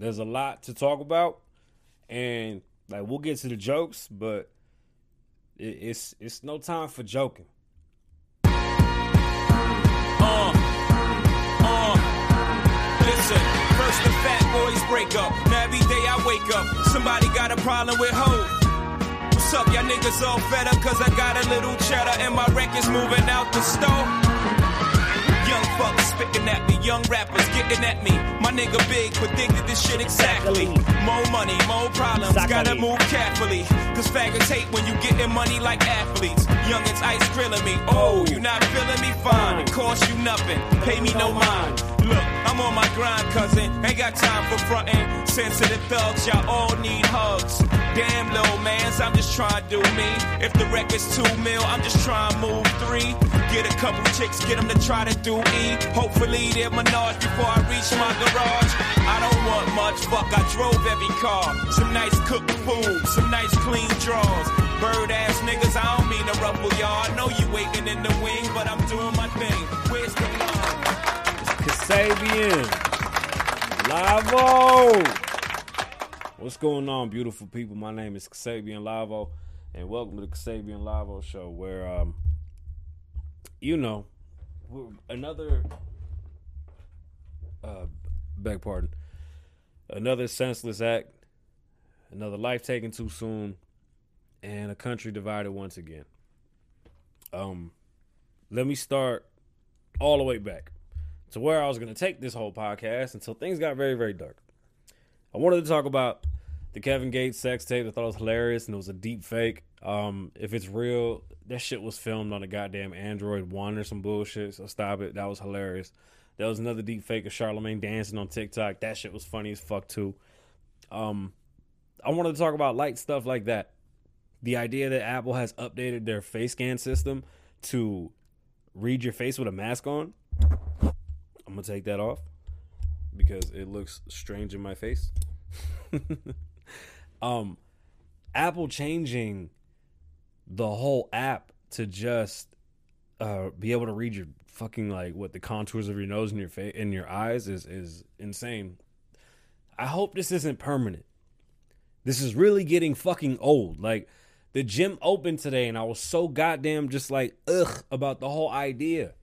There's a lot to talk about, and like we'll get to the jokes, but it, it's it's no time for joking. Uh, uh, listen, first the fat boys break up. Now every day I wake up, somebody got a problem with hope. What's up, y'all niggas all fed up? Cause I got a little cheddar and my record's moving out the store. Young fuckers spitting at me, young rappers getting at me. My nigga big predicted this shit exactly. More money, more problems, gotta move carefully. Cause faggots hate when you getting money like athletes. Youngins ice grilling me. Oh, you not feeling me? Fine. It cost you nothing. Pay me no mind. Look, I'm on my grind, cousin. Ain't got time for frontin'. Sensitive thugs, y'all all need hugs. Damn, little mans, I'm just trying to do me. If the record's two mil, I'm just trying to move three. Get a couple chicks, get them to try to do E. Hopefully they're menage before I reach my garage. I don't want much, fuck, I drove every car. Some nice cooked food, some nice clean drawers. Bird ass niggas, I don't mean to ruffle y'all. I know you waiting in the wing, but I'm doing my thing. Where's the love? Kasabian. Lavoe. What's going on, beautiful people? My name is Kasabian Lavoe, and welcome to the Kasabian Lavoe Show, where, um, you know, another, uh, beg pardon, another senseless act, another life taken too soon, and a country divided once again. Um, let me start all the way back to where I was going to take this whole podcast until things got very, very dark. I wanted to talk about the Kevin Gates sex tape. I thought it was hilarious and it was a deep fake. Um, if it's real, that shit was filmed on a goddamn Android One or some bullshit. So stop it. That was hilarious. There was another deep fake of Charlemagne dancing on TikTok. That shit was funny as fuck too. Um, I wanted to talk about light stuff like that. The idea that Apple has updated their face scan system to read your face with a mask on. I'm gonna take that off because it looks strange in my face. um, Apple changing the whole app to just uh, be able to read your fucking like what the contours of your nose and your face and your eyes is is insane. I hope this isn't permanent. This is really getting fucking old. Like the gym opened today and I was so goddamn just like ugh about the whole idea.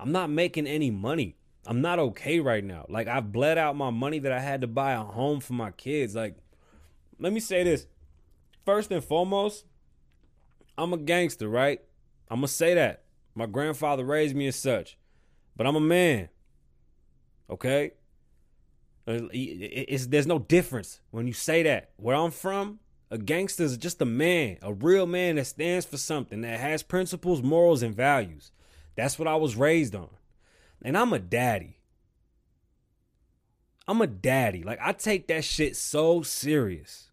I'm not making any money. I'm not okay right now. Like I've bled out my money that I had to buy a home for my kids. Like let me say this. First and foremost, I'm a gangster, right? I'm gonna say that. My grandfather raised me as such. But I'm a man. Okay? Uh, It's, there's no difference when you say that. Where I'm from, a gangster is just a man, a real man that stands for something, that has principles, morals, and values. That's what I was raised on. And I'm a daddy. I'm a daddy. Like, I take that shit so serious.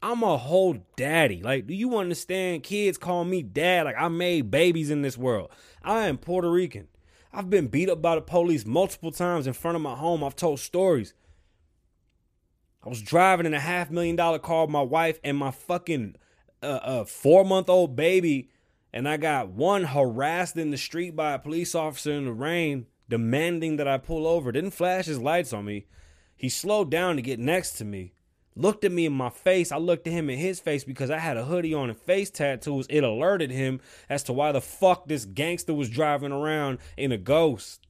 I'm a whole daddy. Like, do you understand? Kids call me dad. Like, I made babies in this world. I am Puerto Rican. I've been beat up by the police multiple times in front of my home. I've told stories. I was driving in a half million dollar car with my wife and my fucking uh, uh, four month old baby, and I got one harassed in the street by a police officer in the rain, demanding that I pull over. Didn't flash his lights on me. He slowed down to get next to me, looked at me in my face. I looked at him in his face because I had a hoodie on and face tattoos. It alerted him as to why the fuck this gangster was driving around in a ghost.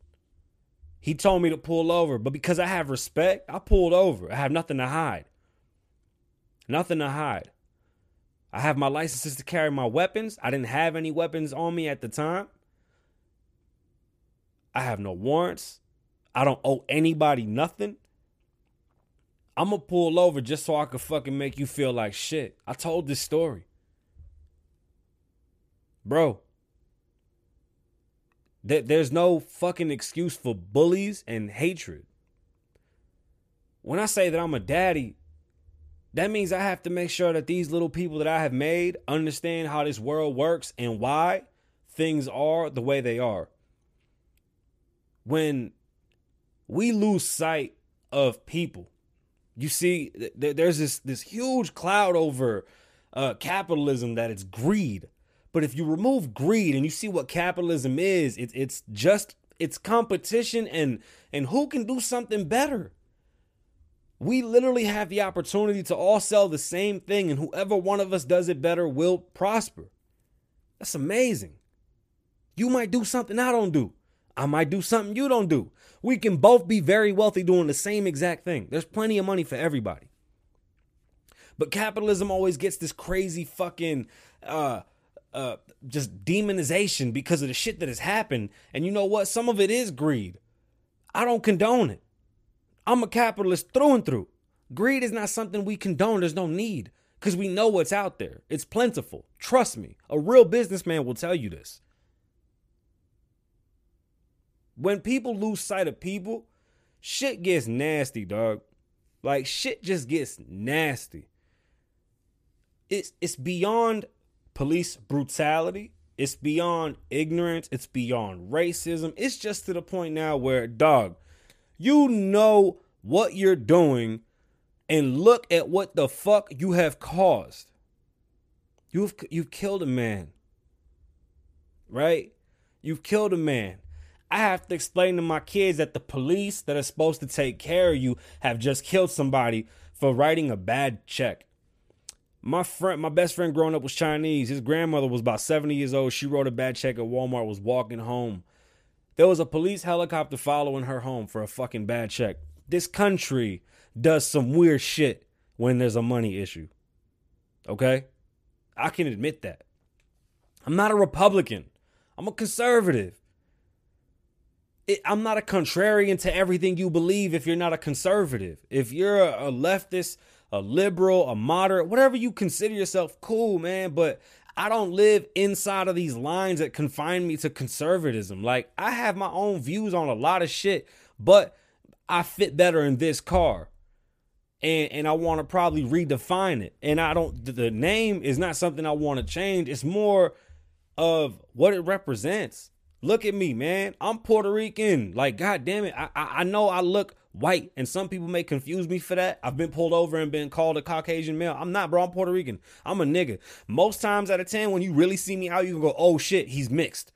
He told me to pull over, but because I have respect, I pulled over. I have nothing to hide. Nothing to hide. I have my licenses to carry my weapons. I didn't have any weapons on me at the time. I have no warrants. I don't owe anybody nothing. I'm gonna pull over just so I could fucking make you feel like shit. I told this story. Bro, there- there's no fucking excuse for bullies and hatred. When I say that I'm a daddy, that means I have to make sure that these little people that I have made understand how this world works and why things are the way they are. When we lose sight of people, you see, th- th- there's this this huge cloud over uh, capitalism that it's greed. But if you remove greed and you see what capitalism is, it's it's just it's competition and and who can do something better. We literally have the opportunity to all sell the same thing, and whoever one of us does it better will prosper. That's amazing. You might do something I don't do. I might do something you don't do. We can both be very wealthy doing the same exact thing. There's plenty of money for everybody. But capitalism always gets this crazy fucking uh uh just demonization because of the shit that has happened. And you know what? Some of it is greed. I don't condone it. I'm a capitalist through and through. Greed is not something we condone. There's no need because we know what's out there. It's plentiful. Trust me. A real businessman will tell you this. When people lose sight of people, shit gets nasty, dog. Like shit just gets nasty. It's it's beyond police brutality. It's beyond ignorance. It's beyond racism. It's just to the point now where, dog, you know what you're doing and look at what the fuck you have caused. You've you've killed a man. Right? You've killed a man. I have to explain to my kids that the police that are supposed to take care of you have just killed somebody for writing a bad check. My friend, my best friend growing up was Chinese. His grandmother was about 70 years old. She wrote a bad check at Walmart, was walking home. There was a police helicopter following her home for a fucking bad check. This country does some weird shit when there's a money issue. Okay? I can admit that. I'm not a Republican. I'm a conservative. It, I'm not a contrarian to everything you believe if you're not a conservative. If you're a, a leftist, a liberal, a moderate, whatever you consider yourself, cool, man. But I don't live inside of these lines that confine me to conservatism. Like, I have my own views on a lot of shit, but I fit better in this car. And, and I want to probably redefine it. And I don't, the name is not something I want to change. It's more of what it represents. Look at me, man. I'm Puerto Rican. Like, god damn it. I, I, I know I look white, and some people may confuse me for that. I've been pulled over and been called a Caucasian male. I'm not, bro. I'm Puerto Rican. I'm a nigga. Most times out of 10, when you really see me out, you can go, oh shit, he's mixed.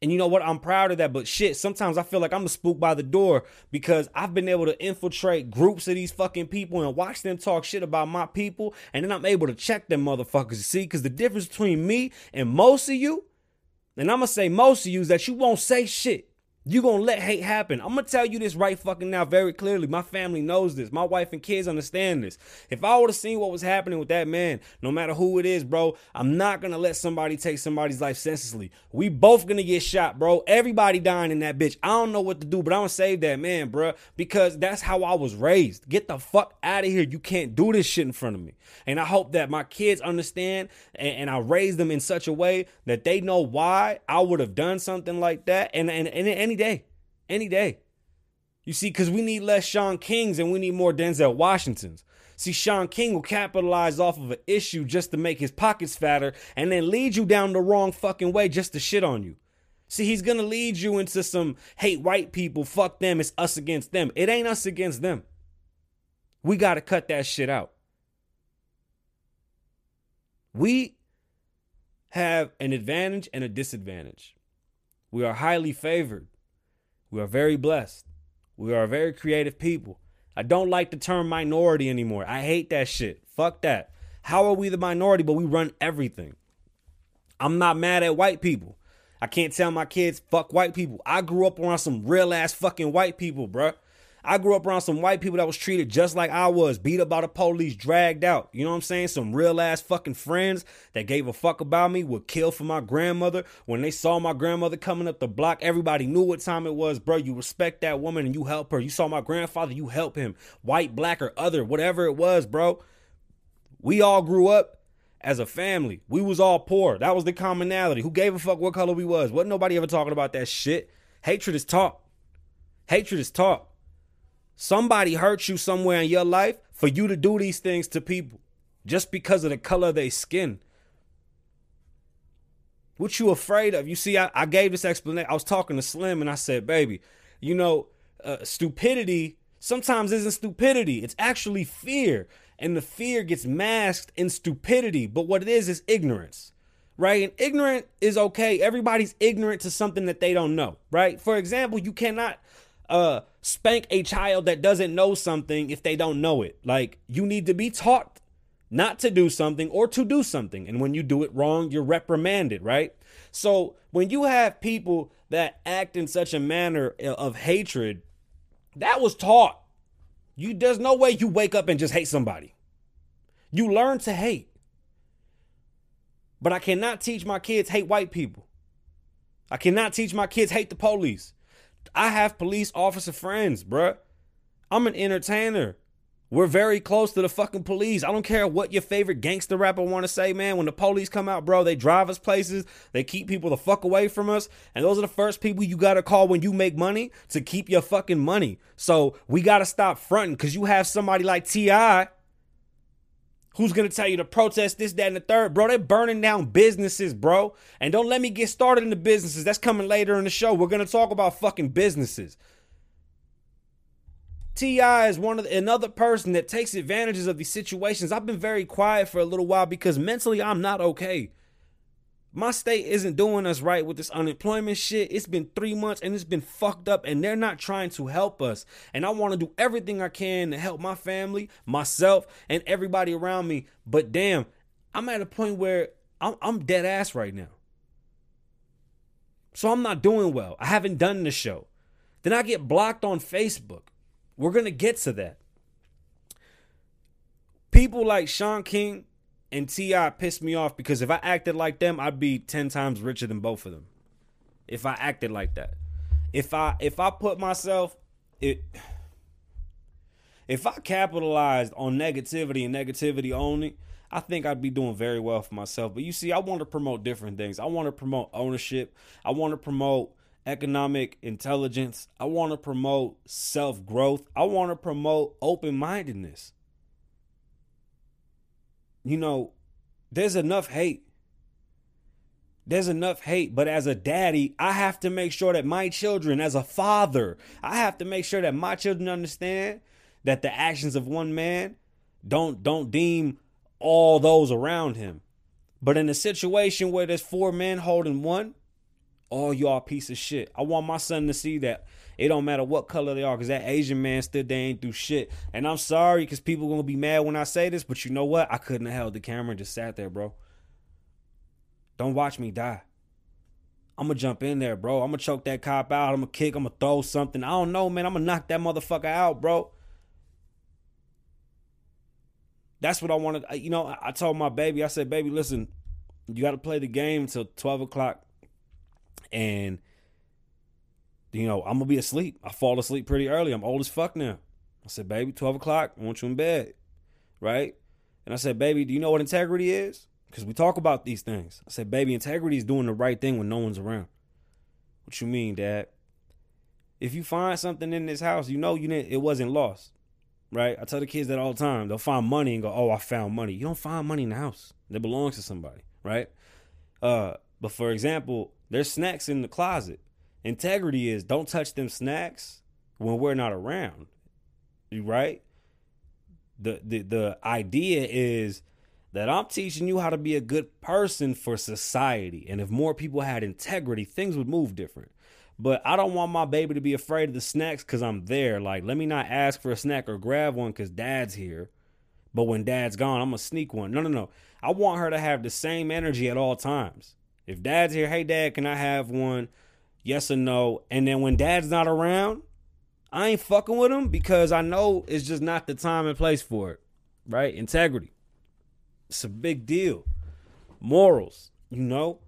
And you know what? I'm proud of that. But shit, sometimes I feel like I'm a spook by the door because I've been able to infiltrate groups of these fucking people and watch them talk shit about my people. And then I'm able to check them motherfuckers. See, because the difference between me and most of you, and I'm going to say most of you, is that you won't say shit. You gonna let hate happen. I'm gonna tell you this right fucking now very clearly. My family knows this. My wife and kids understand this. If I would have seen what was happening with that man, no matter who it is, bro, I'm not gonna let somebody take somebody's life senselessly. We both gonna get shot, bro. Everybody dying in that bitch. I don't know what to do, but I'm gonna save that man, bro, because that's how I was raised. Get the fuck out of here. You can't do this shit in front of me. And I hope that my kids understand and, and I raise them in such a way that they know why I would have done something like that. And and, and, and any day. Any day. You see, because we need less Shaun Kings and we need more Denzel Washingtons. See, Shaun King will capitalize off of an issue just to make his pockets fatter and then lead you down the wrong fucking way just to shit on you. See, he's gonna lead you into some hate white people, fuck them, it's us against them. It ain't us against them. We gotta cut that shit out. We have an advantage and a disadvantage. We are highly favored. We are very blessed. We are a very creative people. I don't like the term minority anymore. I hate that shit. Fuck that. How are we the minority, but we run everything? I'm not mad at white people. I can't tell my kids, fuck white people. I grew up around some real ass fucking white people, bruh. I grew up around some white people that was treated just like I was, beat up by the police, dragged out. You know what I'm saying? Some real ass fucking friends that gave a fuck about me would kill for my grandmother. When they saw my grandmother coming up the block, everybody knew what time it was, bro. You respect that woman and you help her. You saw my grandfather, you help him. White, black, or other, whatever it was, bro. We all grew up as a family. We was all poor. That was the commonality. Who gave a fuck what color we was? Wasn't nobody ever talking about that shit. Hatred is taught. Hatred is taught. Somebody hurt you somewhere in your life for you to do these things to people just because of the color of their skin. What you afraid of? You see, I, I gave this explanation. I was talking to Slim and I said, baby, you know, uh, stupidity sometimes isn't stupidity. It's actually fear. And the fear gets masked in stupidity. But what it is is ignorance right? And ignorant is okay. Everybody's ignorant to something that they don't know, right? For example, you cannot uh spank a child that doesn't know something if they don't know it. Like you need to be taught not to do something or to do something. And when you do it wrong, you're reprimanded, right? So when you have people that act in such a manner of hatred, that was taught. You there's no way you wake up and just hate somebody. You learn to hate. But I cannot teach my kids hate white people. I cannot teach my kids hate the police. I have police officer friends, bruh. I'm an entertainer. We're very close to the fucking police. I don't care what your favorite gangster rapper want to say, man. When the police come out, bro, they drive us places. They keep people the fuck away from us. And those are the first people you got to call when you make money to keep your fucking money. So we got to stop fronting because you have somebody like T.I. Who's gonna tell you to protest this, that, and the third, bro? They're burning down businesses, bro. And don't let me get started in the businesses. That's coming later in the show. We're gonna talk about fucking businesses. T.I. is one of the, another person that takes advantages of these situations. I've been very quiet for a little while because mentally I'm not okay. My state isn't doing us right with this unemployment shit. It's been three months and it's been fucked up, and they're not trying to help us. And I want to do everything I can to help my family, myself, and everybody around me. But damn, I'm at a point where I'm, I'm dead ass right now. So I'm not doing well. I haven't done the show. Then I get blocked on Facebook. We're going to get to that. People like Shaun King and T.I. pissed me off because if I acted like them, I'd be 10 times richer than both of them. If I acted like that. If I if I put myself it if I capitalized on negativity and negativity only, I think I'd be doing very well for myself. But you see, I want to promote different things. I want to promote ownership. I want to promote economic intelligence. I want to promote self growth. I want to promote open mindedness. You know, there's enough hate. There's enough hate, but as a daddy, I have to make sure that my children, as a father, I have to make sure that my children understand that the actions of one man don't don't deem all those around him. But in a situation where there's four men holding one, all y'all piece of shit. I want my son to see that it don't matter what color they are, because that Asian man still they ain't do shit. And I'm sorry, because people gonna be mad when I say this, but you know what? I couldn't have held the camera and just sat there, bro. Don't watch me die. I'm gonna jump in there, bro. I'm gonna choke that cop out. I'm gonna kick. I'm gonna throw something. I don't know, man. I'm gonna knock that motherfucker out, bro. That's what I wanted. You know, I told my baby, I said, baby, listen, you got to play the game until 12 o'clock and you know, I'm gonna be asleep. I fall asleep pretty early. I'm old as fuck now. I said, baby, 12 o'clock, I want you in bed. Right? And I said, baby, do you know what integrity is? Because we talk about these things. I said, baby, integrity is doing the right thing when no one's around. What you mean, Dad? If you find something in this house, you know you didn't it wasn't lost. Right? I tell the kids that all the time. They'll find money and go, Oh, I found money. You don't find money in the house. It belongs to somebody, right? Uh, but for example, there's snacks in the closet. Integrity is don't touch them snacks when we're not around. Right? The the the idea is that I'm teaching you how to be a good person for society. And if more people had integrity, things would move different. But I don't want my baby to be afraid of the snacks because I'm there. Like, let me not ask for a snack or grab one because dad's here. But when dad's gone, I'm going to sneak one. No, no, no. I want her to have the same energy at all times. If dad's here, hey dad, can I have one? Yes or no? And then when dad's not around, I ain't fucking with him because I know it's just not the time and place for it. Right? Integrity. It's a big deal. Morals, you know?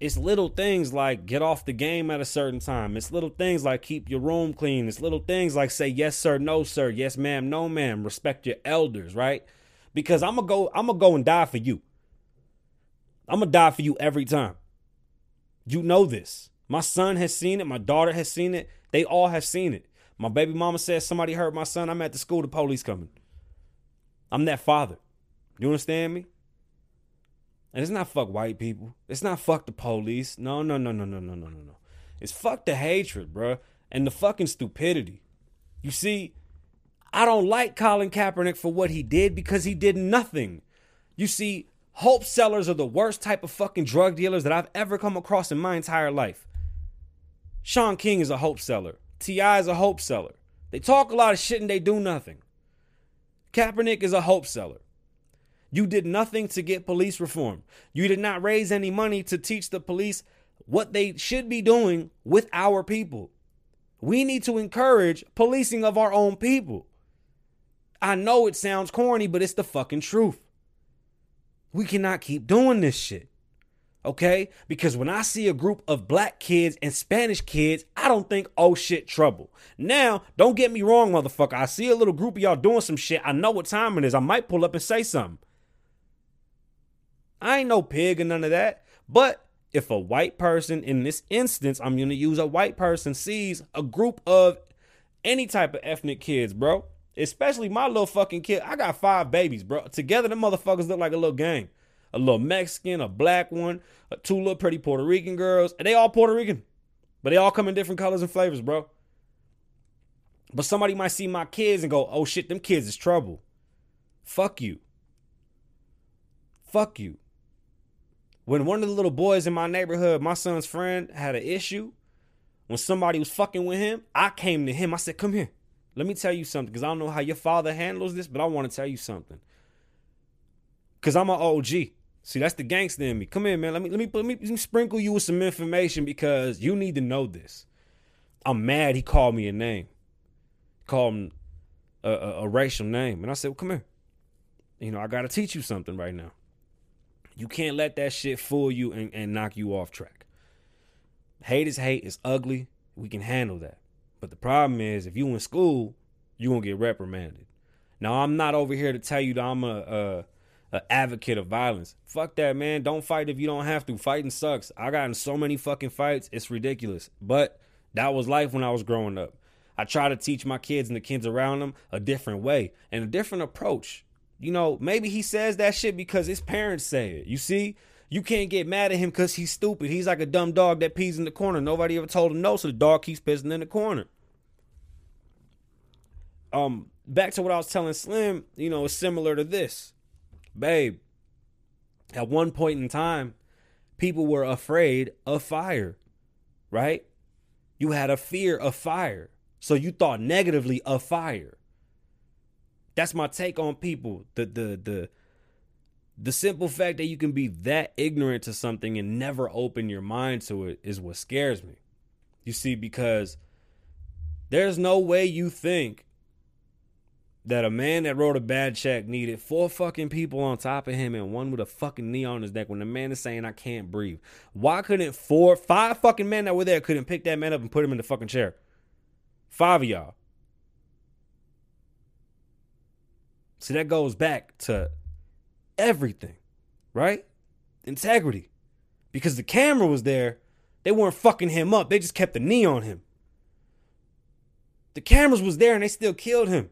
It's little things like get off the game at a certain time. It's little things like keep your room clean. It's little things like say yes sir, no sir, yes ma'am, no ma'am. Respect your elders, right? Because I'm gonna go I'm gonna go and die for you. I'm gonna die for you every time. You know this. My son has seen it. My daughter has seen it. They all have seen it. My baby mama says somebody hurt my son. I'm at the school. The police coming. I'm that father. You understand me? And it's not fuck white people. It's not fuck the police. No, no, no, no, no, no, no, no, no. It's fuck the hatred, bruh, and the fucking stupidity. You see, I don't like Colin Kaepernick for what he did because he did nothing. You see, Hope sellers are the worst type of fucking drug dealers that I've ever come across in my entire life. Shaun King is a hope seller. T.I. is a hope seller. They talk a lot of shit and they do nothing. Kaepernick is a hope seller. You did nothing to get police reform. You did not raise any money to teach the police what they should be doing with our people. We need to encourage policing of our own people. I know it sounds corny, but it's the fucking truth. We cannot keep doing this shit. Okay? Because when I see a group of black kids and Spanish kids, I don't think, oh shit, trouble. Now, don't get me wrong, motherfucker. I see a little group of y'all doing some shit. I know what time it is. I might pull up and say something. I ain't no pig or none of that. But if a white person, in this instance, I'm gonna use a white person, sees a group of any type of ethnic kids, bro, especially my little fucking kid, I got five babies, bro. Together, the motherfuckers look like a little gang. A little Mexican, a black one, a two little pretty Puerto Rican girls, and they all Puerto Rican, but they all come in different colors and flavors, bro. But somebody might see my kids and go, "Oh shit, them kids is trouble." Fuck you. Fuck you when one of the little boys in my neighborhood, my son's friend, had an issue, when somebody was fucking with him, I came to him. I said, Come here. Let me tell you something. Because I don't know how your father handles this, but I want to tell you something. Because I'm an OG. See, that's the gangster in me. Come here, man. Let me, let me let me let me sprinkle you with some information because you need to know this. I'm mad he called me a name. Called him a, a, a racial name. And I said, well, come here. You know, I gotta teach you something right now. You can't let that shit fool you and, and knock you off track. Hate is hate. It's ugly. We can handle that. But the problem is, if you in school, you gonna get reprimanded. Now, I'm not over here to tell you that I'm a, a, a advocate of violence. Fuck that, man. Don't fight if you don't have to. Fighting sucks. I got in so many fucking fights. It's ridiculous. But that was life when I was growing up. I try to teach my kids and the kids around them a different way and a different approach you know, maybe he says that shit because his parents say it. You see, you can't get mad at him because he's stupid. He's like a dumb dog that pees in the corner. Nobody ever told him no, so the dog keeps pissing in the corner. Um, back to what I was telling Slim, you know, it's similar to this. Babe, at one point in time, people were afraid of fire, right? You had a fear of fire. So you thought negatively of fire. That's my take on people. The the the the simple fact that you can be that ignorant to something and never open your mind to it is what scares me. You see, because there's no way you think that a man that wrote a bad check needed four fucking people on top of him and one with a fucking knee on his neck when the man is saying I can't breathe. Why couldn't four, five fucking men that were there couldn't pick that man up and put him in the fucking chair? Five of y'all. See, that goes back to everything, right? Integrity. Because the camera was there, they weren't fucking him up. They just kept the knee on him. The cameras was there and they still killed him.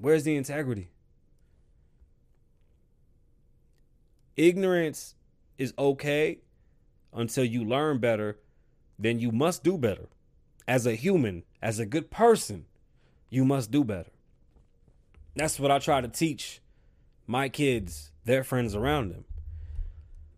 Where's the integrity? Ignorance is okay until you learn better, then you must do better. As a human, as a good person, you must do better. That's what I try to teach my kids, their friends around them.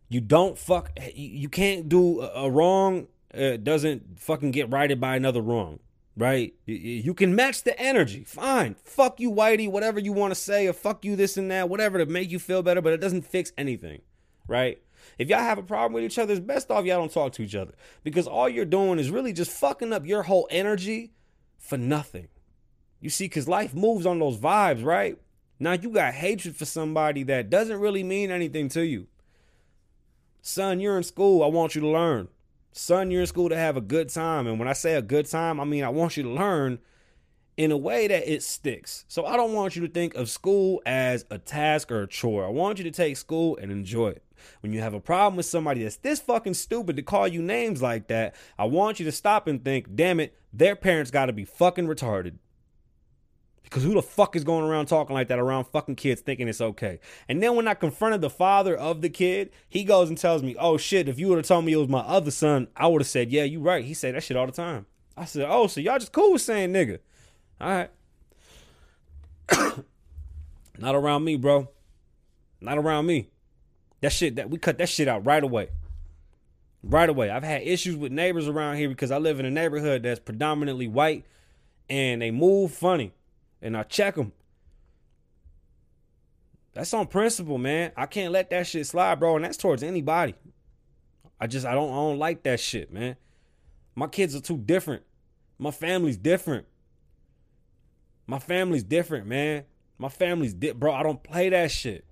You don't fuck. You can't do a wrong. Uh, doesn't fucking get righted by another wrong, right? You can match the energy. Fine. Fuck you, Whitey. Whatever you want to say, or fuck you, this and that, whatever to make you feel better. But it doesn't fix anything, right? If y'all have a problem with each other, it's best off y'all don't talk to each other because all you're doing is really just fucking up your whole energy for nothing. You see, because life moves on those vibes, right? Now you got hatred for somebody that doesn't really mean anything to you. Son, you're in school. I want you to learn. Son, you're in school to have a good time. And when I say a good time, I mean I want you to learn in a way that it sticks. So I don't want you to think of school as a task or a chore. I want you to take school and enjoy it. When you have a problem with somebody that's this fucking stupid to call you names like that, I want you to stop and think, damn it, their parents got to be fucking retarded. Because who the fuck is going around talking like that around fucking kids thinking it's okay? And then when I confronted the father of the kid, he goes and tells me, oh shit, if you would have told me it was my other son, I would have said, yeah, you right. He said that shit all the time. I said, oh, so y'all just cool with saying nigga. All right. Not around me, bro. Not around me. That shit that we cut that shit out right away. Right away. I've had issues with neighbors around here because I live in a neighborhood that's predominantly white and they move funny. And I check them. That's on principle, man. I can't let that shit slide, bro. And that's towards anybody. I just I don't I don't like that shit, man. My kids are too different. My family's different. My family's different, man. My family's di- bro. I don't play that shit.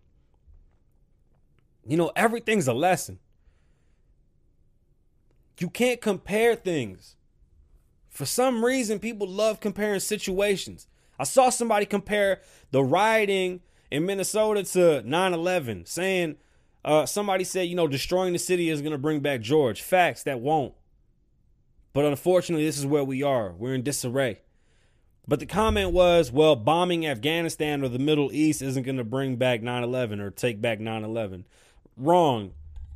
You know, everything's a lesson. You can't compare things. For some reason, people love comparing situations. I saw somebody compare the rioting in Minnesota to 9 11, saying, uh, somebody said, you know, destroying the city is going to bring back George. Facts, that won't. But unfortunately, this is where we are. We're in disarray. But the comment was, well, bombing Afghanistan or the Middle East isn't going to bring back 9 11 or take back 9 11. Wrong.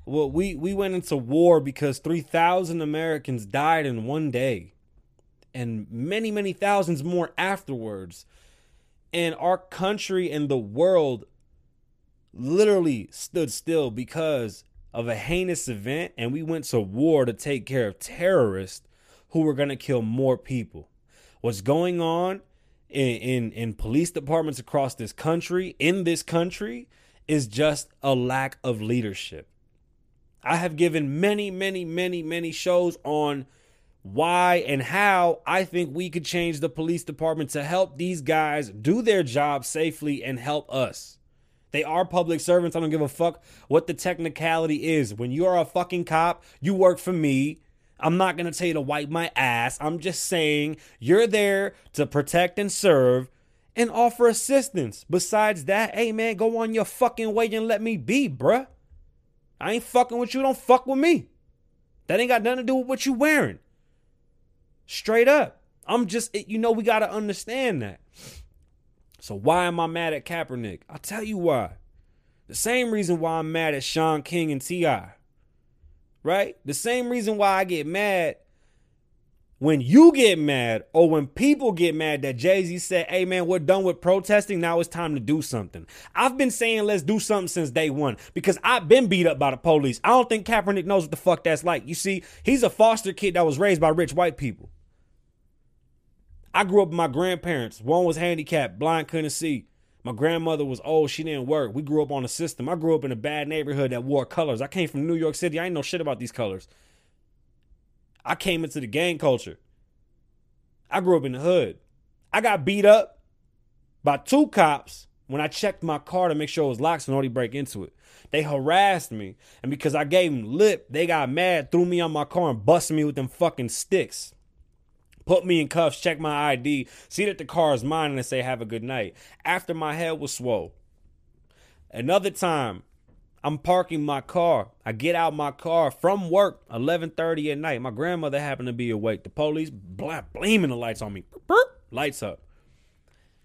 Well, we, we went into war because 3,000 Americans died in one day and many, many thousands more afterwards. And our country and the world literally stood still because of a heinous event. And we went to war to take care of terrorists who were going to kill more people. What's going on in, in, in police departments across this country, in this country, is just a lack of leadership. I have given many, many, many, many shows on why and how I think we could change the police department to help these guys do their job safely and help us. They are public servants. I don't give a fuck what the technicality is. When you are a fucking cop, you work for me. I'm not going to tell you to wipe my ass. I'm just saying you're there to protect and serve and offer assistance. Besides that, hey man, go on your fucking way and let me be, bruh. I ain't fucking with you. Don't fuck with me. That ain't got nothing to do with what you wearing. Straight up. I'm just, you know, we got to understand that. So why am I mad at Kaepernick? I'll tell you why. The same reason why I'm mad at Shaun King and T.I. Right? The same reason why I get mad when you get mad or when people get mad that Jay Z said, hey man, we're done with protesting. Now it's time to do something. I've been saying let's do something since day one because I've been beat up by the police. I don't think Kaepernick knows what the fuck that's like. You see, he's a foster kid that was raised by rich white people. I grew up with my grandparents. One was handicapped, blind, couldn't see. My grandmother was old, she didn't work. We grew up on a system. I grew up in a bad neighborhood that wore colors. I came from New York City. I ain't know shit about these colors. I came into the gang culture. I grew up in the hood. I got beat up by two cops when I checked my car to make sure it was locked so nobody break into it. They harassed me, and because I gave them lip, they got mad, threw me on my car, and busted me with them fucking sticks put me in cuffs, check my ID, see that the car is mine, and say, have a good night. After my head was swole. Another time, I'm parking my car. I get out my car from work, 11:30 at night. My grandmother happened to be awake. The police blah, blaming the lights on me. Lights up.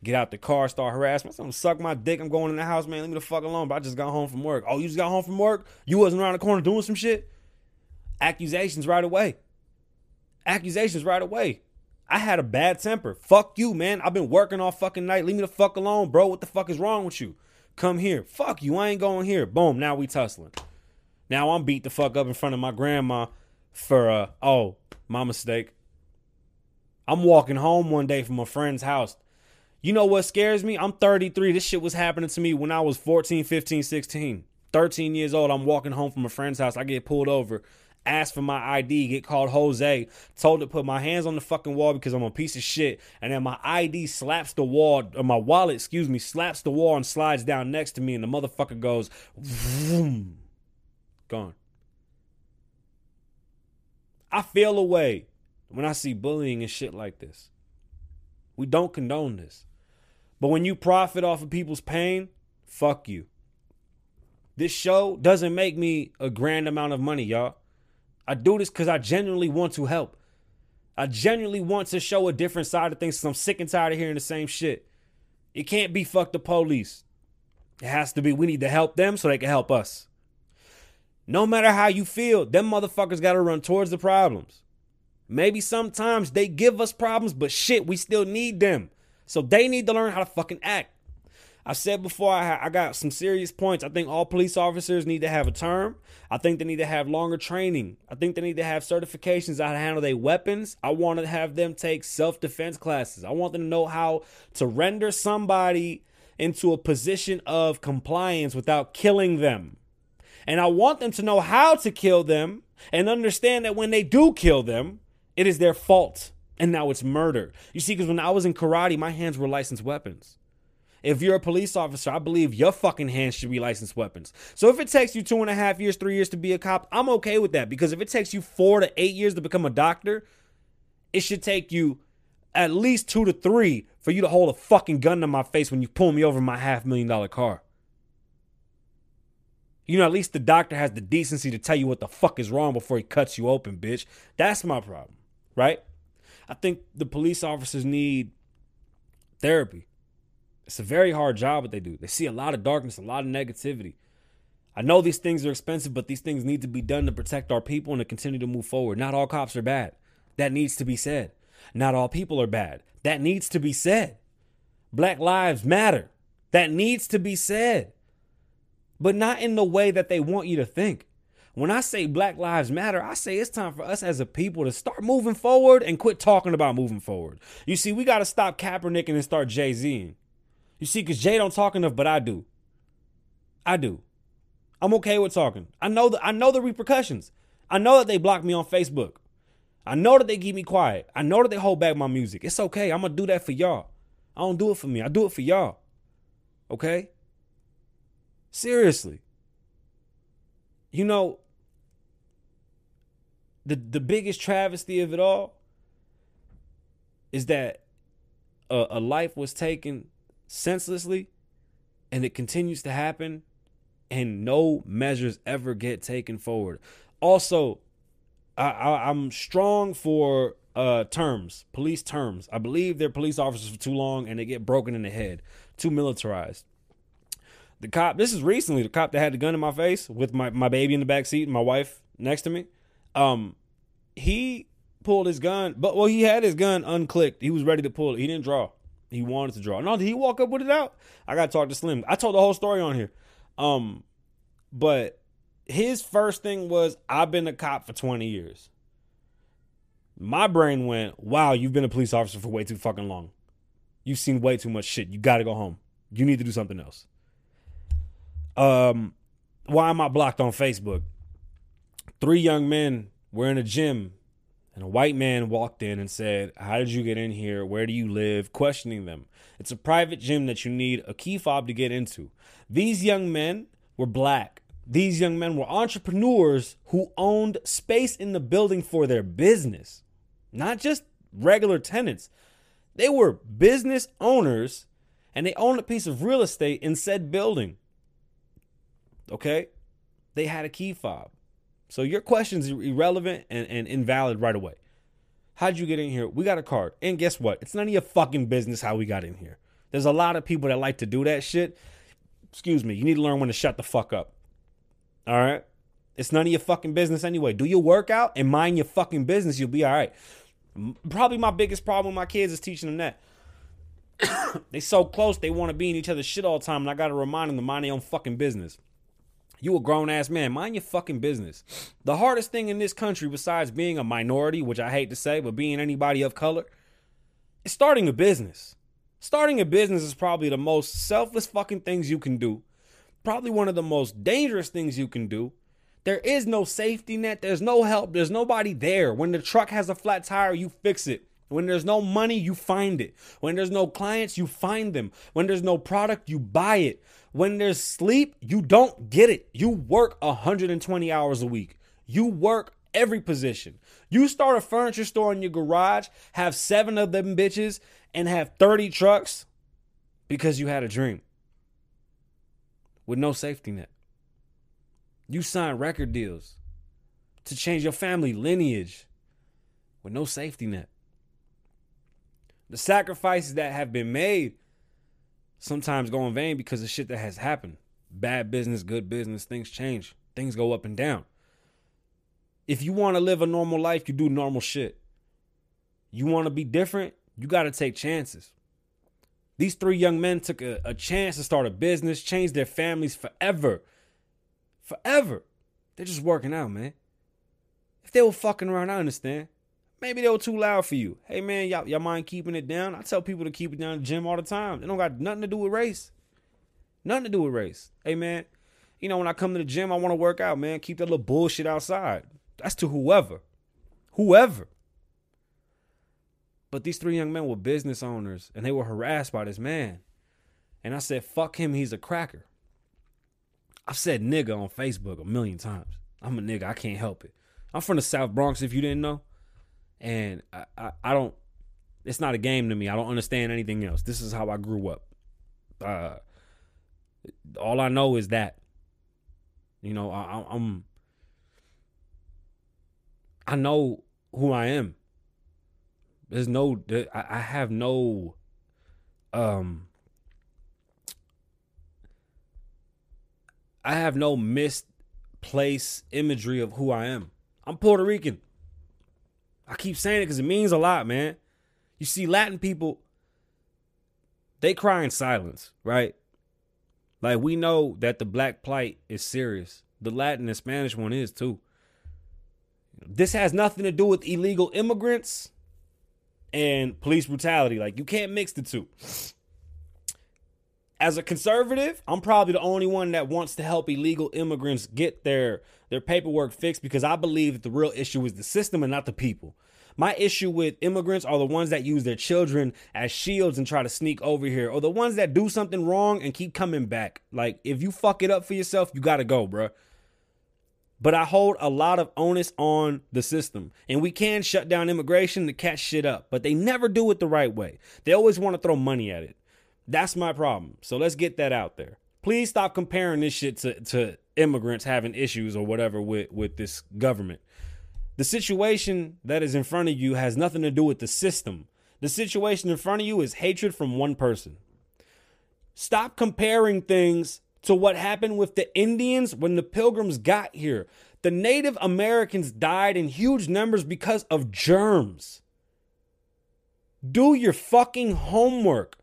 Get out the car, start harassing. I'm suck my dick. I'm going in the house, man. Leave me the fuck alone. But I just got home from work. Oh, you just got home from work? You wasn't around the corner doing some shit? Accusations right away. Accusations right away. I had a bad temper. Fuck you, man. I've been working all fucking night. Leave me the fuck alone, bro. What the fuck is wrong with you? Come here. Fuck you. I ain't going here. Boom. Now we tussling. Now I'm beat the fuck up in front of my grandma for uh oh, my mistake. I'm walking home one day from a friend's house. You know what scares me? I'm 33. This shit was happening to me when I was 14, 15, 16. 13 years old. I'm walking home from a friend's house. I get pulled over asked for my ID, get called Jose, told to put my hands on the fucking wall because I'm a piece of shit, and then my ID slaps the wall, or my wallet, excuse me, slaps the wall and slides down next to me, and the motherfucker goes, vroom, gone. I feel away when I see bullying and shit like this. We don't condone this. But when you profit off of people's pain, fuck you. This show doesn't make me a grand amount of money, y'all. I do this because I genuinely want to help. I genuinely want to show a different side of things because I'm sick and tired of hearing the same shit. It can't be fuck the police. It has to be we need to help them so they can help us. No matter how you feel, them motherfuckers got to run towards the problems. Maybe sometimes they give us problems, but shit, we still need them. So they need to learn how to fucking act. I said before, I, I got some serious points. I think all police officers need to have a term. I think they need to have longer training. I think they need to have certifications on how to handle their weapons. I want to have them take self defense classes. I want them to know how to render somebody into a position of compliance without killing them. And I want them to know how to kill them and understand that when they do kill them, it is their fault. And now it's murder. You see, because when I was in karate, my hands were licensed weapons. If you're a police officer, I believe your fucking hands should be licensed weapons. So if it takes you two and a half years, three years to be a cop, I'm okay with that. Because if it takes you four to eight years to become a doctor, it should take you at least two to three for you to hold a fucking gun to my face when you pull me over my half million dollar car. You know, at least the doctor has the decency to tell you what the fuck is wrong before he cuts you open, bitch. That's my problem, right? I think the police officers need therapy. It's a very hard job what they do. They see a lot of darkness, a lot of negativity. I know these things are expensive, but these things need to be done to protect our people and to continue to move forward. Not all cops are bad. That needs to be said. Not all people are bad. That needs to be said. Black lives matter. That needs to be said. But not in the way that they want you to think. When I say Black Lives Matter, I say it's time for us as a people to start moving forward and quit talking about moving forward. You see, we got to stop Kaepernick and start Jay Zing. You see, because Jay don't talk enough, but I do. I do. I'm okay with talking. I know the I know the repercussions. I know that they block me on Facebook. I know that they keep me quiet. I know that they hold back my music. It's okay. I'm gonna do that for y'all. I don't do it for me. I do it for y'all. Okay? Seriously. You know, the the biggest travesty of it all is that a, a life was taken senselessly and it continues to happen and no measures ever get taken forward. Also, I, am strong for uh, terms, police terms. I believe they're police officers for too long and they get broken in the head, too militarized. The cop, this is recently the cop that had the gun in my face with my, my baby in the back seat and my wife next to me. Um, he pulled his gun, but well, he had his gun unclicked. He was ready to pull it. He didn't draw. He wanted to draw. No, did he walk up with it out? I gotta talk to Slim. I told the whole story on here. Um, but his first thing was, I've been a cop for 20 years. My brain went, wow, you've been a police officer for way too fucking long. You've seen way too much shit. You gotta go home. You need to do something else. Um, why am I blocked on Facebook? Three young men were in a gym and a white man walked in and said, How did you get in here? Where do you live? Questioning them. It's a private gym that you need a key fob to get into. These young men were black. These young men were entrepreneurs who owned space in the building for their business, not just regular tenants. They were business owners and they owned a piece of real estate in said building. Okay? They had a key fob. So your question's irrelevant and, and invalid right away. How'd you get in here? We got a card. And guess what? It's none of your fucking business how we got in here. There's a lot of people that like to do that shit. Excuse me. You need to learn when to shut the fuck up. All right? It's none of your fucking business anyway. Do your workout and mind your fucking business. You'll be all right. Probably my biggest problem with my kids is teaching them that. they so close, they want to be in each other's shit all the time, and I gotta remind them to mind their own fucking business. You a grown ass man. Mind your fucking business. The hardest thing in this country, besides being a minority, which I hate to say, but being anybody of color, is starting a business. Starting a business is probably the most selfless fucking things you can do. Probably one of the most dangerous things you can do. There is no safety net. There's no help. There's nobody there. When the truck has a flat tire, you fix it. When there's no money, you find it. When there's no clients, you find them. When there's no product, you buy it. When there's sleep, you don't get it. You work 120 hours a week. You work every position. You start a furniture store in your garage, have seven of them bitches, and have 30 trucks because you had a dream with no safety net. You sign record deals to change your family lineage with no safety net. The sacrifices that have been made sometimes go in vain because of shit that has happened. Bad business, good business, things change. Things go up and down. If you want to live a normal life, you do normal shit. You want to be different, you got to take chances. These three young men took a, a chance to start a business, change their families forever. Forever. They're just working out, man. If they were fucking around, I understand. Maybe they were too loud for you. Hey man, y'all, y'all mind keeping it down? I tell people to keep it down in the gym all the time. It don't got nothing to do with race. Nothing to do with race. Hey man, you know when I come to the gym, I want to work out, man. Keep that little bullshit outside. That's to whoever. Whoever. But these three young men were business owners and they were harassed by this man. And I said, fuck him, he's a cracker. I've said nigga on Facebook a million times. I'm a nigga, I can't help it. I'm from the South Bronx, if you didn't know. And I, I, I don't, it's not a game to me. I don't understand anything else. This is how I grew up. Uh, all I know is that, you know, I, I'm, I know who I am. There's no, I have no, um, I have no misplaced imagery of who I am. I'm Puerto Rican. I keep saying it because it means a lot, man. You see, Latin people, they cry in silence, right? Like we know that the black plight is serious. The Latin and Spanish one is too. This has nothing to do with illegal immigrants and police brutality. Like you can't mix the two. As a conservative, I'm probably the only one that wants to help illegal immigrants get their their paperwork fixed because I believe that the real issue is the system and not the people. My issue with immigrants are the ones that use their children as shields and try to sneak over here, or the ones that do something wrong and keep coming back. Like, if you fuck it up for yourself, you gotta go, bro. But I hold a lot of onus on the system. And we can shut down immigration to catch shit up, but they never do it the right way. They always want to throw money at it. That's my problem. So let's get that out there. Please stop comparing this shit to, to immigrants having issues or whatever with, with this government. The situation that is in front of you has nothing to do with the system. The situation in front of you is hatred from one person. Stop comparing things to what happened with the Indians when the pilgrims got here. The Native Americans died in huge numbers because of germs. Do your fucking homework.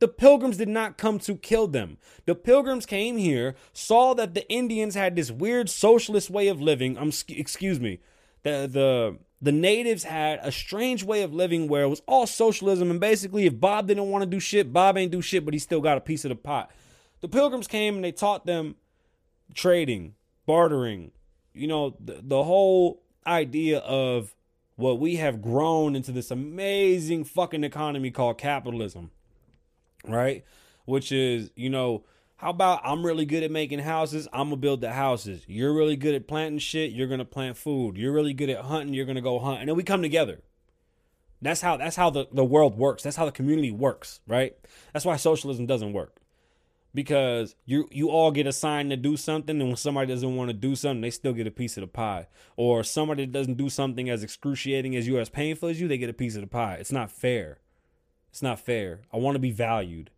The pilgrims did not come to kill them. The pilgrims came here, saw that the Indians had this weird socialist way of living. Um, excuse me. The the the natives had a strange way of living where it was all socialism and basically if Bob didn't want to do shit, Bob ain't do shit, but he still got a piece of the pot. The pilgrims came and they taught them trading, bartering, you know, the, the whole idea of what we have grown into this amazing fucking economy called capitalism, right? Which is, you know, how about I'm really good at making houses? I'm gonna build the houses. You're really good at planting shit. You're gonna plant food. You're really good at hunting. You're gonna go hunt, and then we come together. That's how that's how the, the world works. That's how the community works, right? That's why socialism doesn't work because you you all get assigned to do something and when somebody doesn't want to do something they still get a piece of the pie or somebody that doesn't do something as excruciating as you as painful as you they get a piece of the pie it's not fair it's not fair. I want to be valued.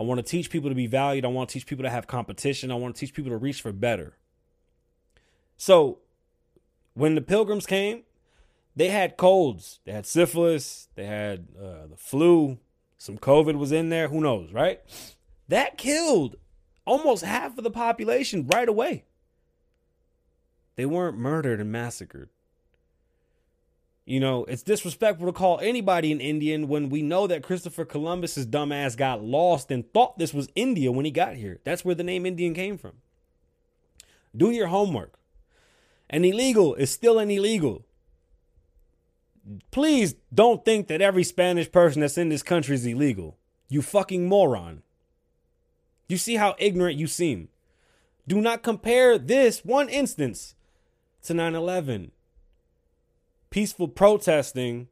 I want to teach people to be valued. I want to teach people to have competition. I want to teach people to reach for better. So when the pilgrims came they had colds. They had syphilis. They had uh, the flu. Some covid was in there. Who knows right? That killed almost half of the population right away. They weren't murdered and massacred. You know, it's disrespectful to call anybody an Indian when we know that Christopher Columbus's dumbass got lost and thought this was India when he got here. That's where the name Indian came from. Do your homework. An illegal is still an illegal. Please don't think that every Spanish person that's in this country is illegal. You fucking moron. You see how ignorant you seem. Do not compare this one instance to 9 11. Peaceful protesting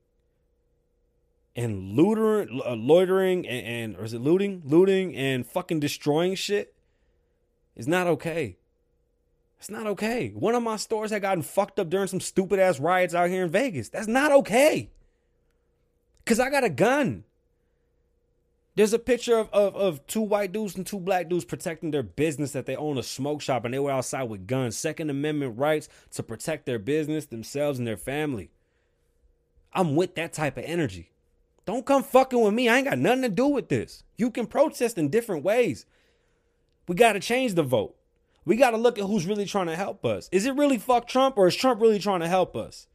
and looter, uh, loitering and, and, or is it looting? Looting and fucking destroying shit is not okay. It's not okay. One of my stores had gotten fucked up during some stupid ass riots out here in Vegas. That's not okay. Cause I got a gun. There's a picture of, of, of two white dudes and two black dudes protecting their business that they own a smoke shop and they were outside with guns. Second Amendment rights to protect their business, themselves, and their family. I'm with that type of energy. Don't come fucking with me. I ain't got nothing to do with this. You can protest in different ways. We got to change the vote. We got to look at who's really trying to help us. Is it really fuck Trump or is Trump really trying to help us?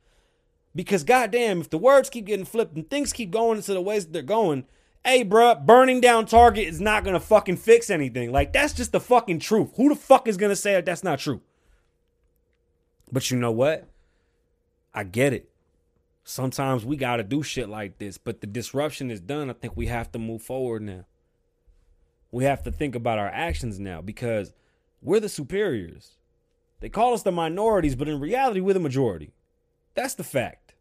Because goddamn, if the words keep getting flipped and things keep going into the ways that they're going, hey, bruh, burning down Target is not gonna fucking fix anything. Like that's just the fucking truth. Who the fuck is gonna say that that's not true? But you know what? I get it. Sometimes we gotta do shit like this, but the disruption is done. I think we have to move forward now. We have to think about our actions now because we're the superiors. They call us the minorities, but in reality, we're the majority. That's the fact.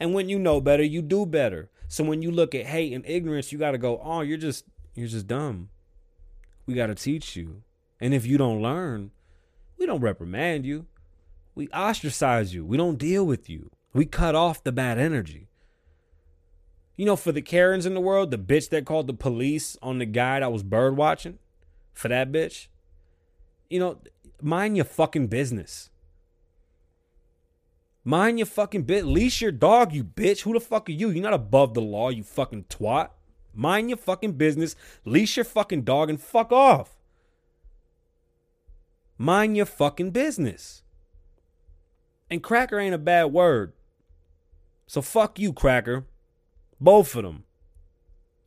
And when you know better, you do better. So when you look at hate and ignorance, you got to go, "Oh, you're just you're just dumb." We got to teach you. And if you don't learn, we don't reprimand you. We ostracize you. We don't deal with you. We cut off the bad energy. You know, for the Karens in the world, the bitch that called the police on the guy that was bird watching, for that bitch, you know, mind your fucking business. Mind your fucking bit. Leash your dog, you bitch. Who the fuck are you? You're not above the law, you fucking twat. Mind your fucking business. Leash your fucking dog and fuck off. Mind your fucking business. And cracker ain't a bad word. So fuck you, cracker. Both of them.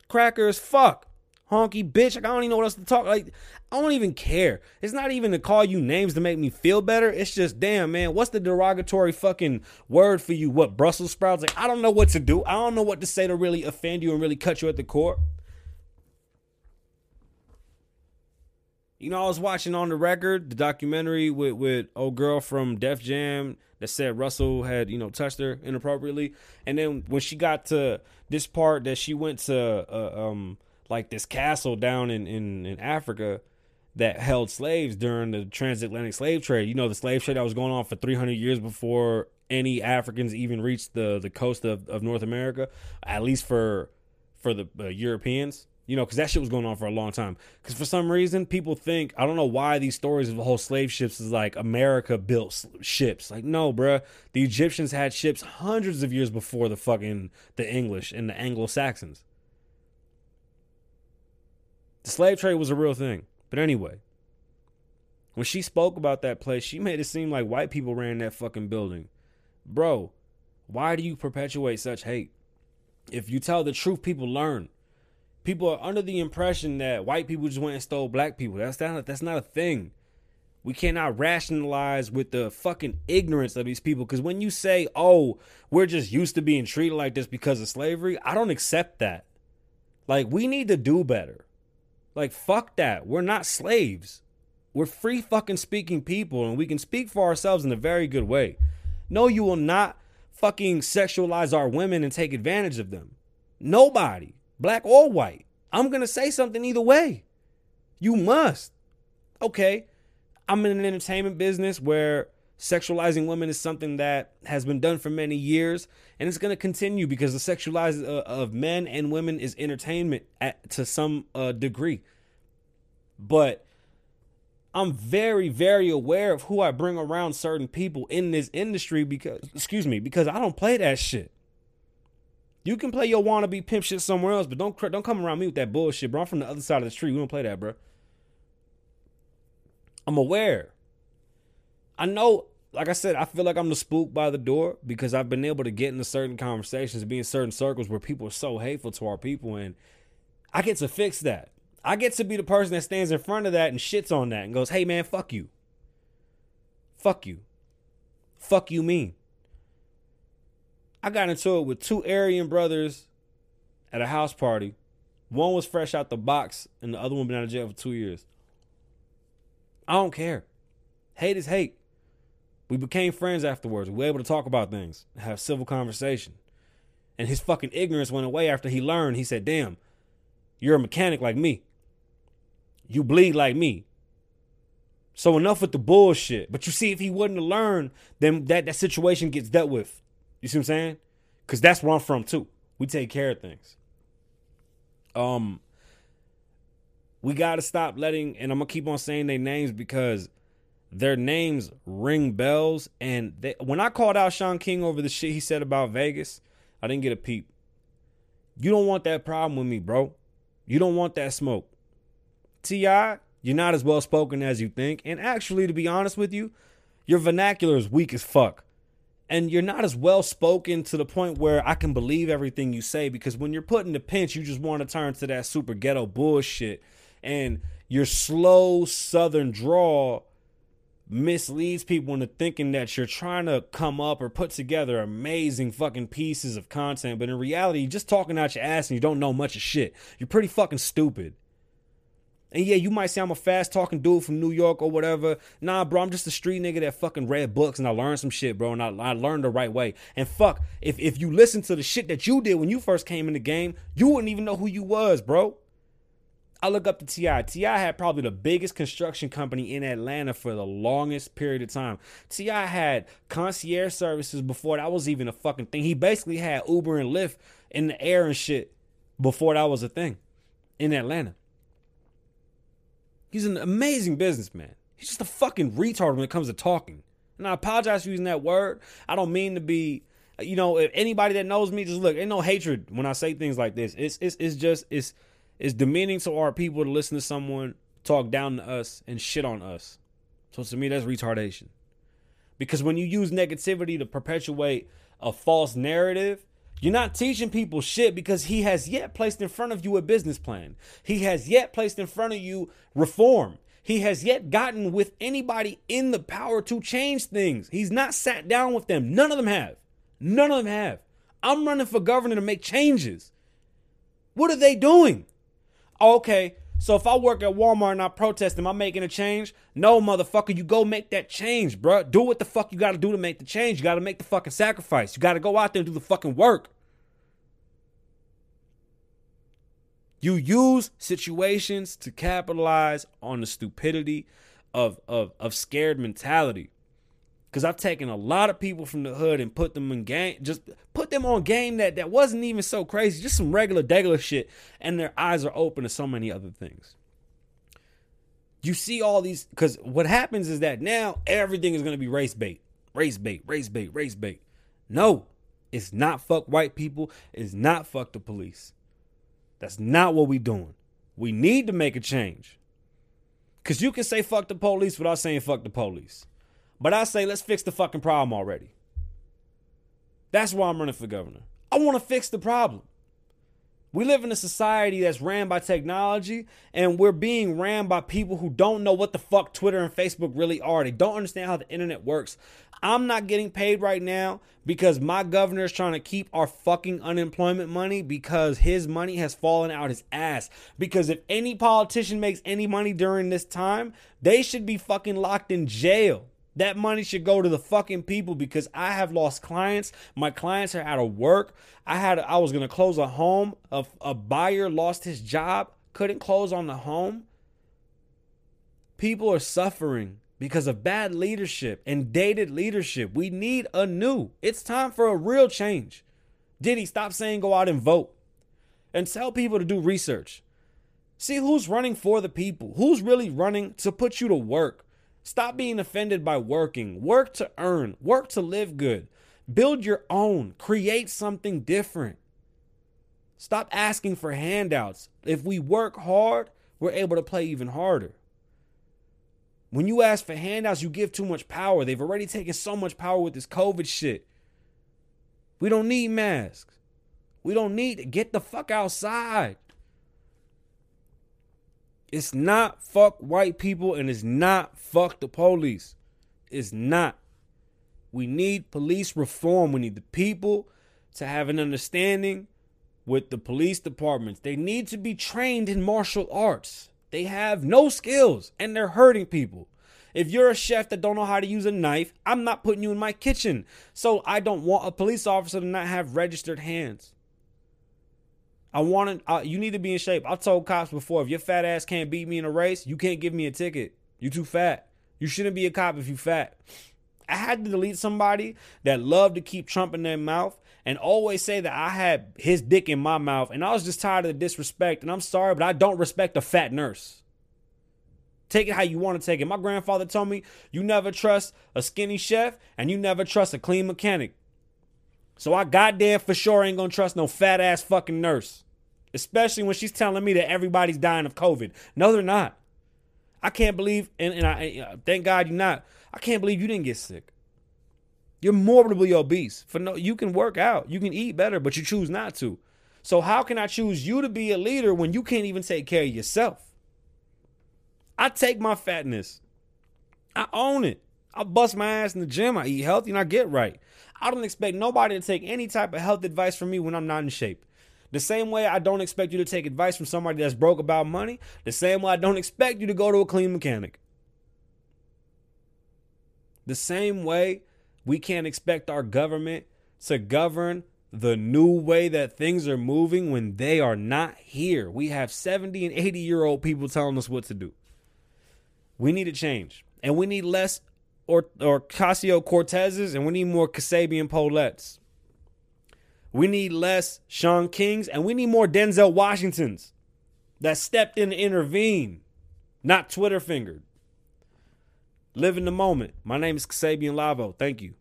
Cracker as fuck honky bitch. Like I don't even know what else to talk. Like I don't even care. It's not even to call you names to make me feel better. It's just damn man, what's the derogatory fucking word for you? What Brussels sprouts? Like I don't know what to do. I don't know what to say to really offend you and really cut you at the core. You know, I was watching on the record the documentary with with old girl from Def Jam that said Russell had you know touched her inappropriately, and then when she got to this part that she went to uh, um like this castle down in, in, in Africa that held slaves during the transatlantic slave trade. You know, the slave trade that was going on for 300 years before any Africans even reached the, the coast of, of North America, at least for for the uh, Europeans. You know, because that shit was going on for a long time. Because for some reason, people think I don't know why these stories of the whole slave ships is like America built ships. Like, no, bruh. The Egyptians had ships hundreds of years before the fucking the English and the Anglo Saxons. The slave trade was a real thing. But anyway, when she spoke about that place, she made it seem like white people ran that fucking building. Bro, why do you perpetuate such hate? If you tell the truth, people learn. People are under the impression that white people just went and stole black people. That's not that's not a thing. We cannot rationalize with the fucking ignorance of these people. Because when you say, oh, we're just used to being treated like this because of slavery, I don't accept that. Like, we need to do better. Like, fuck that. We're not slaves. We're free fucking speaking people and we can speak for ourselves in a very good way. No, you will not fucking sexualize our women and take advantage of them. Nobody, black or white. I'm going to say something either way. You must. Okay. I'm in an entertainment business where sexualizing women is something that has been done for many years and it's going to continue because the sexualizing uh, of men and women is entertainment at, to some uh, degree. But i'm very very aware of who i bring around certain people in this industry because excuse me because i don't play that shit. You can play your wannabe pimp shit somewhere else but don't don't come around me with that bullshit bro. I'm from the other side of the street. We don't play that bro. I'm aware. I know like I said, I feel like I'm the spook by the door because I've been able to get into certain conversations, be in certain circles where people are so hateful to our people, and I get to fix that. I get to be the person that stands in front of that and shits on that and goes, hey man, fuck you. Fuck you. Fuck you mean. I got into it with two Aryan brothers at a house party. One was fresh out the box, and the other one been out of jail for two years. I don't care. Hate is hate. We became friends afterwards. We were able to talk about things, have civil conversation. And his fucking ignorance went away after he learned. He said, Damn, you're a mechanic like me. You bleed like me. So enough with the bullshit. But you see, if he wouldn't have learned, then that, that situation gets dealt with. You see what I'm saying? Because that's where I'm from too. We take care of things. Um, we gotta stop letting, and I'm gonna keep on saying their names because their names ring bells. And they, when I called out Shaun King over the shit he said about Vegas, I didn't get a peep. You don't want that problem with me, bro. You don't want that smoke. T.I., you're not as well spoken as you think. And actually, to be honest with you, your vernacular is weak as fuck. And you're not as well spoken to the point where I can believe everything you say because when you're put in the pinch, you just want to turn to that super ghetto bullshit. And your slow southern drawl misleads people into thinking that you're trying to come up or put together amazing fucking pieces of content. But in reality, you're just talking out your ass and you don't know much of shit. You're pretty fucking stupid. And yeah, you might say I'm a fast talking dude from New York or whatever. Nah, bro, I'm just a street nigga that fucking read books and I learned some shit, bro. And I, I learned the right way. And fuck, if, if you listen to the shit that you did when you first came in the game, you wouldn't even know who you was, bro. I look up to T.I. T.I. had probably the biggest construction company in Atlanta for the longest period of time. T.I. had concierge services before that was even a fucking thing. He basically had Uber and Lyft in the air and shit before that was a thing in Atlanta. He's an amazing businessman. He's just a fucking retard when it comes to talking. And I apologize for using that word. I don't mean to be, you know, if anybody that knows me, just look, ain't no hatred when I say things like this. It's it's it's just it's it's demeaning to our people to listen to someone talk down to us and shit on us. So to me, that's retardation. Because when you use negativity to perpetuate a false narrative, you're not teaching people shit because he has yet placed in front of you a business plan. He has yet placed in front of you reform. He has yet gotten with anybody in the power to change things. He's not sat down with them. None of them have. None of them have. I'm running for governor to make changes. What are they doing? Okay, so if I work at Walmart and I protest, am I making a change? No, motherfucker, you go make that change, bro. Do what the fuck you gotta do to make the change. You gotta make the fucking sacrifice. You gotta go out there and do the fucking work. You use situations to capitalize on the stupidity of, of, of scared mentality. Cause I've taken a lot of people from the hood and put them in game, just put them on game that that wasn't even so crazy, just some regular degular shit, and their eyes are open to so many other things. You see all these, because what happens is that now everything is gonna be race bait, race bait, race bait, race bait. No, it's not fuck white people. It's not fuck the police. That's not what we doing. We need to make a change. Cause you can say fuck the police without saying fuck the police. But I say, let's fix the fucking problem already. That's why I'm running for governor. I want to fix the problem. We live in a society that's ran by technology, and we're being ran by people who don't know what the fuck Twitter and Facebook really are. They don't understand how the internet works. I'm not getting paid right now because my governor is trying to keep our fucking unemployment money because his money has fallen out his ass. Because if any politician makes any money during this time, they should be fucking locked in jail. That money should go to the fucking people because I have lost clients. My clients are out of work. I had I was gonna close a home. A, a buyer lost his job, couldn't close on the home. People are suffering because of bad leadership and dated leadership. We need a new. It's time for a real change. Diddy, stop saying go out and vote. And tell people to do research. See who's running for the people. Who's really running to put you to work Stop being offended by working. Work to earn, work to live good. Build your own, create something different. Stop asking for handouts. If we work hard, we're able to play even harder. When you ask for handouts, you give too much power. They've already taken so much power with this COVID shit. We don't need masks. We don't need to get the fuck outside. It's not fuck white people and it's not fuck the police. It's not. We need police reform. We need the people to have an understanding with the police departments. They need to be trained in martial arts. They have no skills and they're hurting people. If you're a chef that don't know how to use a knife, I'm not putting you in my kitchen. So I don't want a police officer to not have registered hands. I wanted uh, you need to be in shape. I've told cops before if your fat ass can't beat me in a race, you can't give me a ticket. You too fat. You shouldn't be a cop if you fat. I had to delete somebody that loved to keep Trump in their mouth and always say that I had his dick in my mouth. And I was just tired of the disrespect. And I'm sorry, but I don't respect a fat nurse. Take it how you want to take it. My grandfather told me you never trust a skinny chef and you never trust a clean mechanic. So I goddamn for sure ain't gonna trust no fat ass fucking nurse. Especially when she's telling me that everybody's dying of COVID. No, they're not. I can't believe, and, and I uh, thank God you're not. I can't believe you didn't get sick. You're morbidly obese. For no, you can work out, you can eat better, but you choose not to. So how can I choose you to be a leader when you can't even take care of yourself? I take my fatness. I own it. I bust my ass in the gym. I eat healthy and I get right. I don't expect nobody to take any type of health advice from me when I'm not in shape. The same way I don't expect you to take advice from somebody that's broke about money, the same way I don't expect you to go to a clean mechanic. The same way we can't expect our government to govern the new way that things are moving when they are not here. We have 70 and 80 year old people telling us what to do. We need a change. And we need less or or Casio Cortezes and we need more Kasabian Paulettes. We need less Shaun Kings and we need more Denzel Washingtons that stepped in to intervene, not Twitter fingered. Live in the moment. My name is Kasabian Lavoe. Thank you.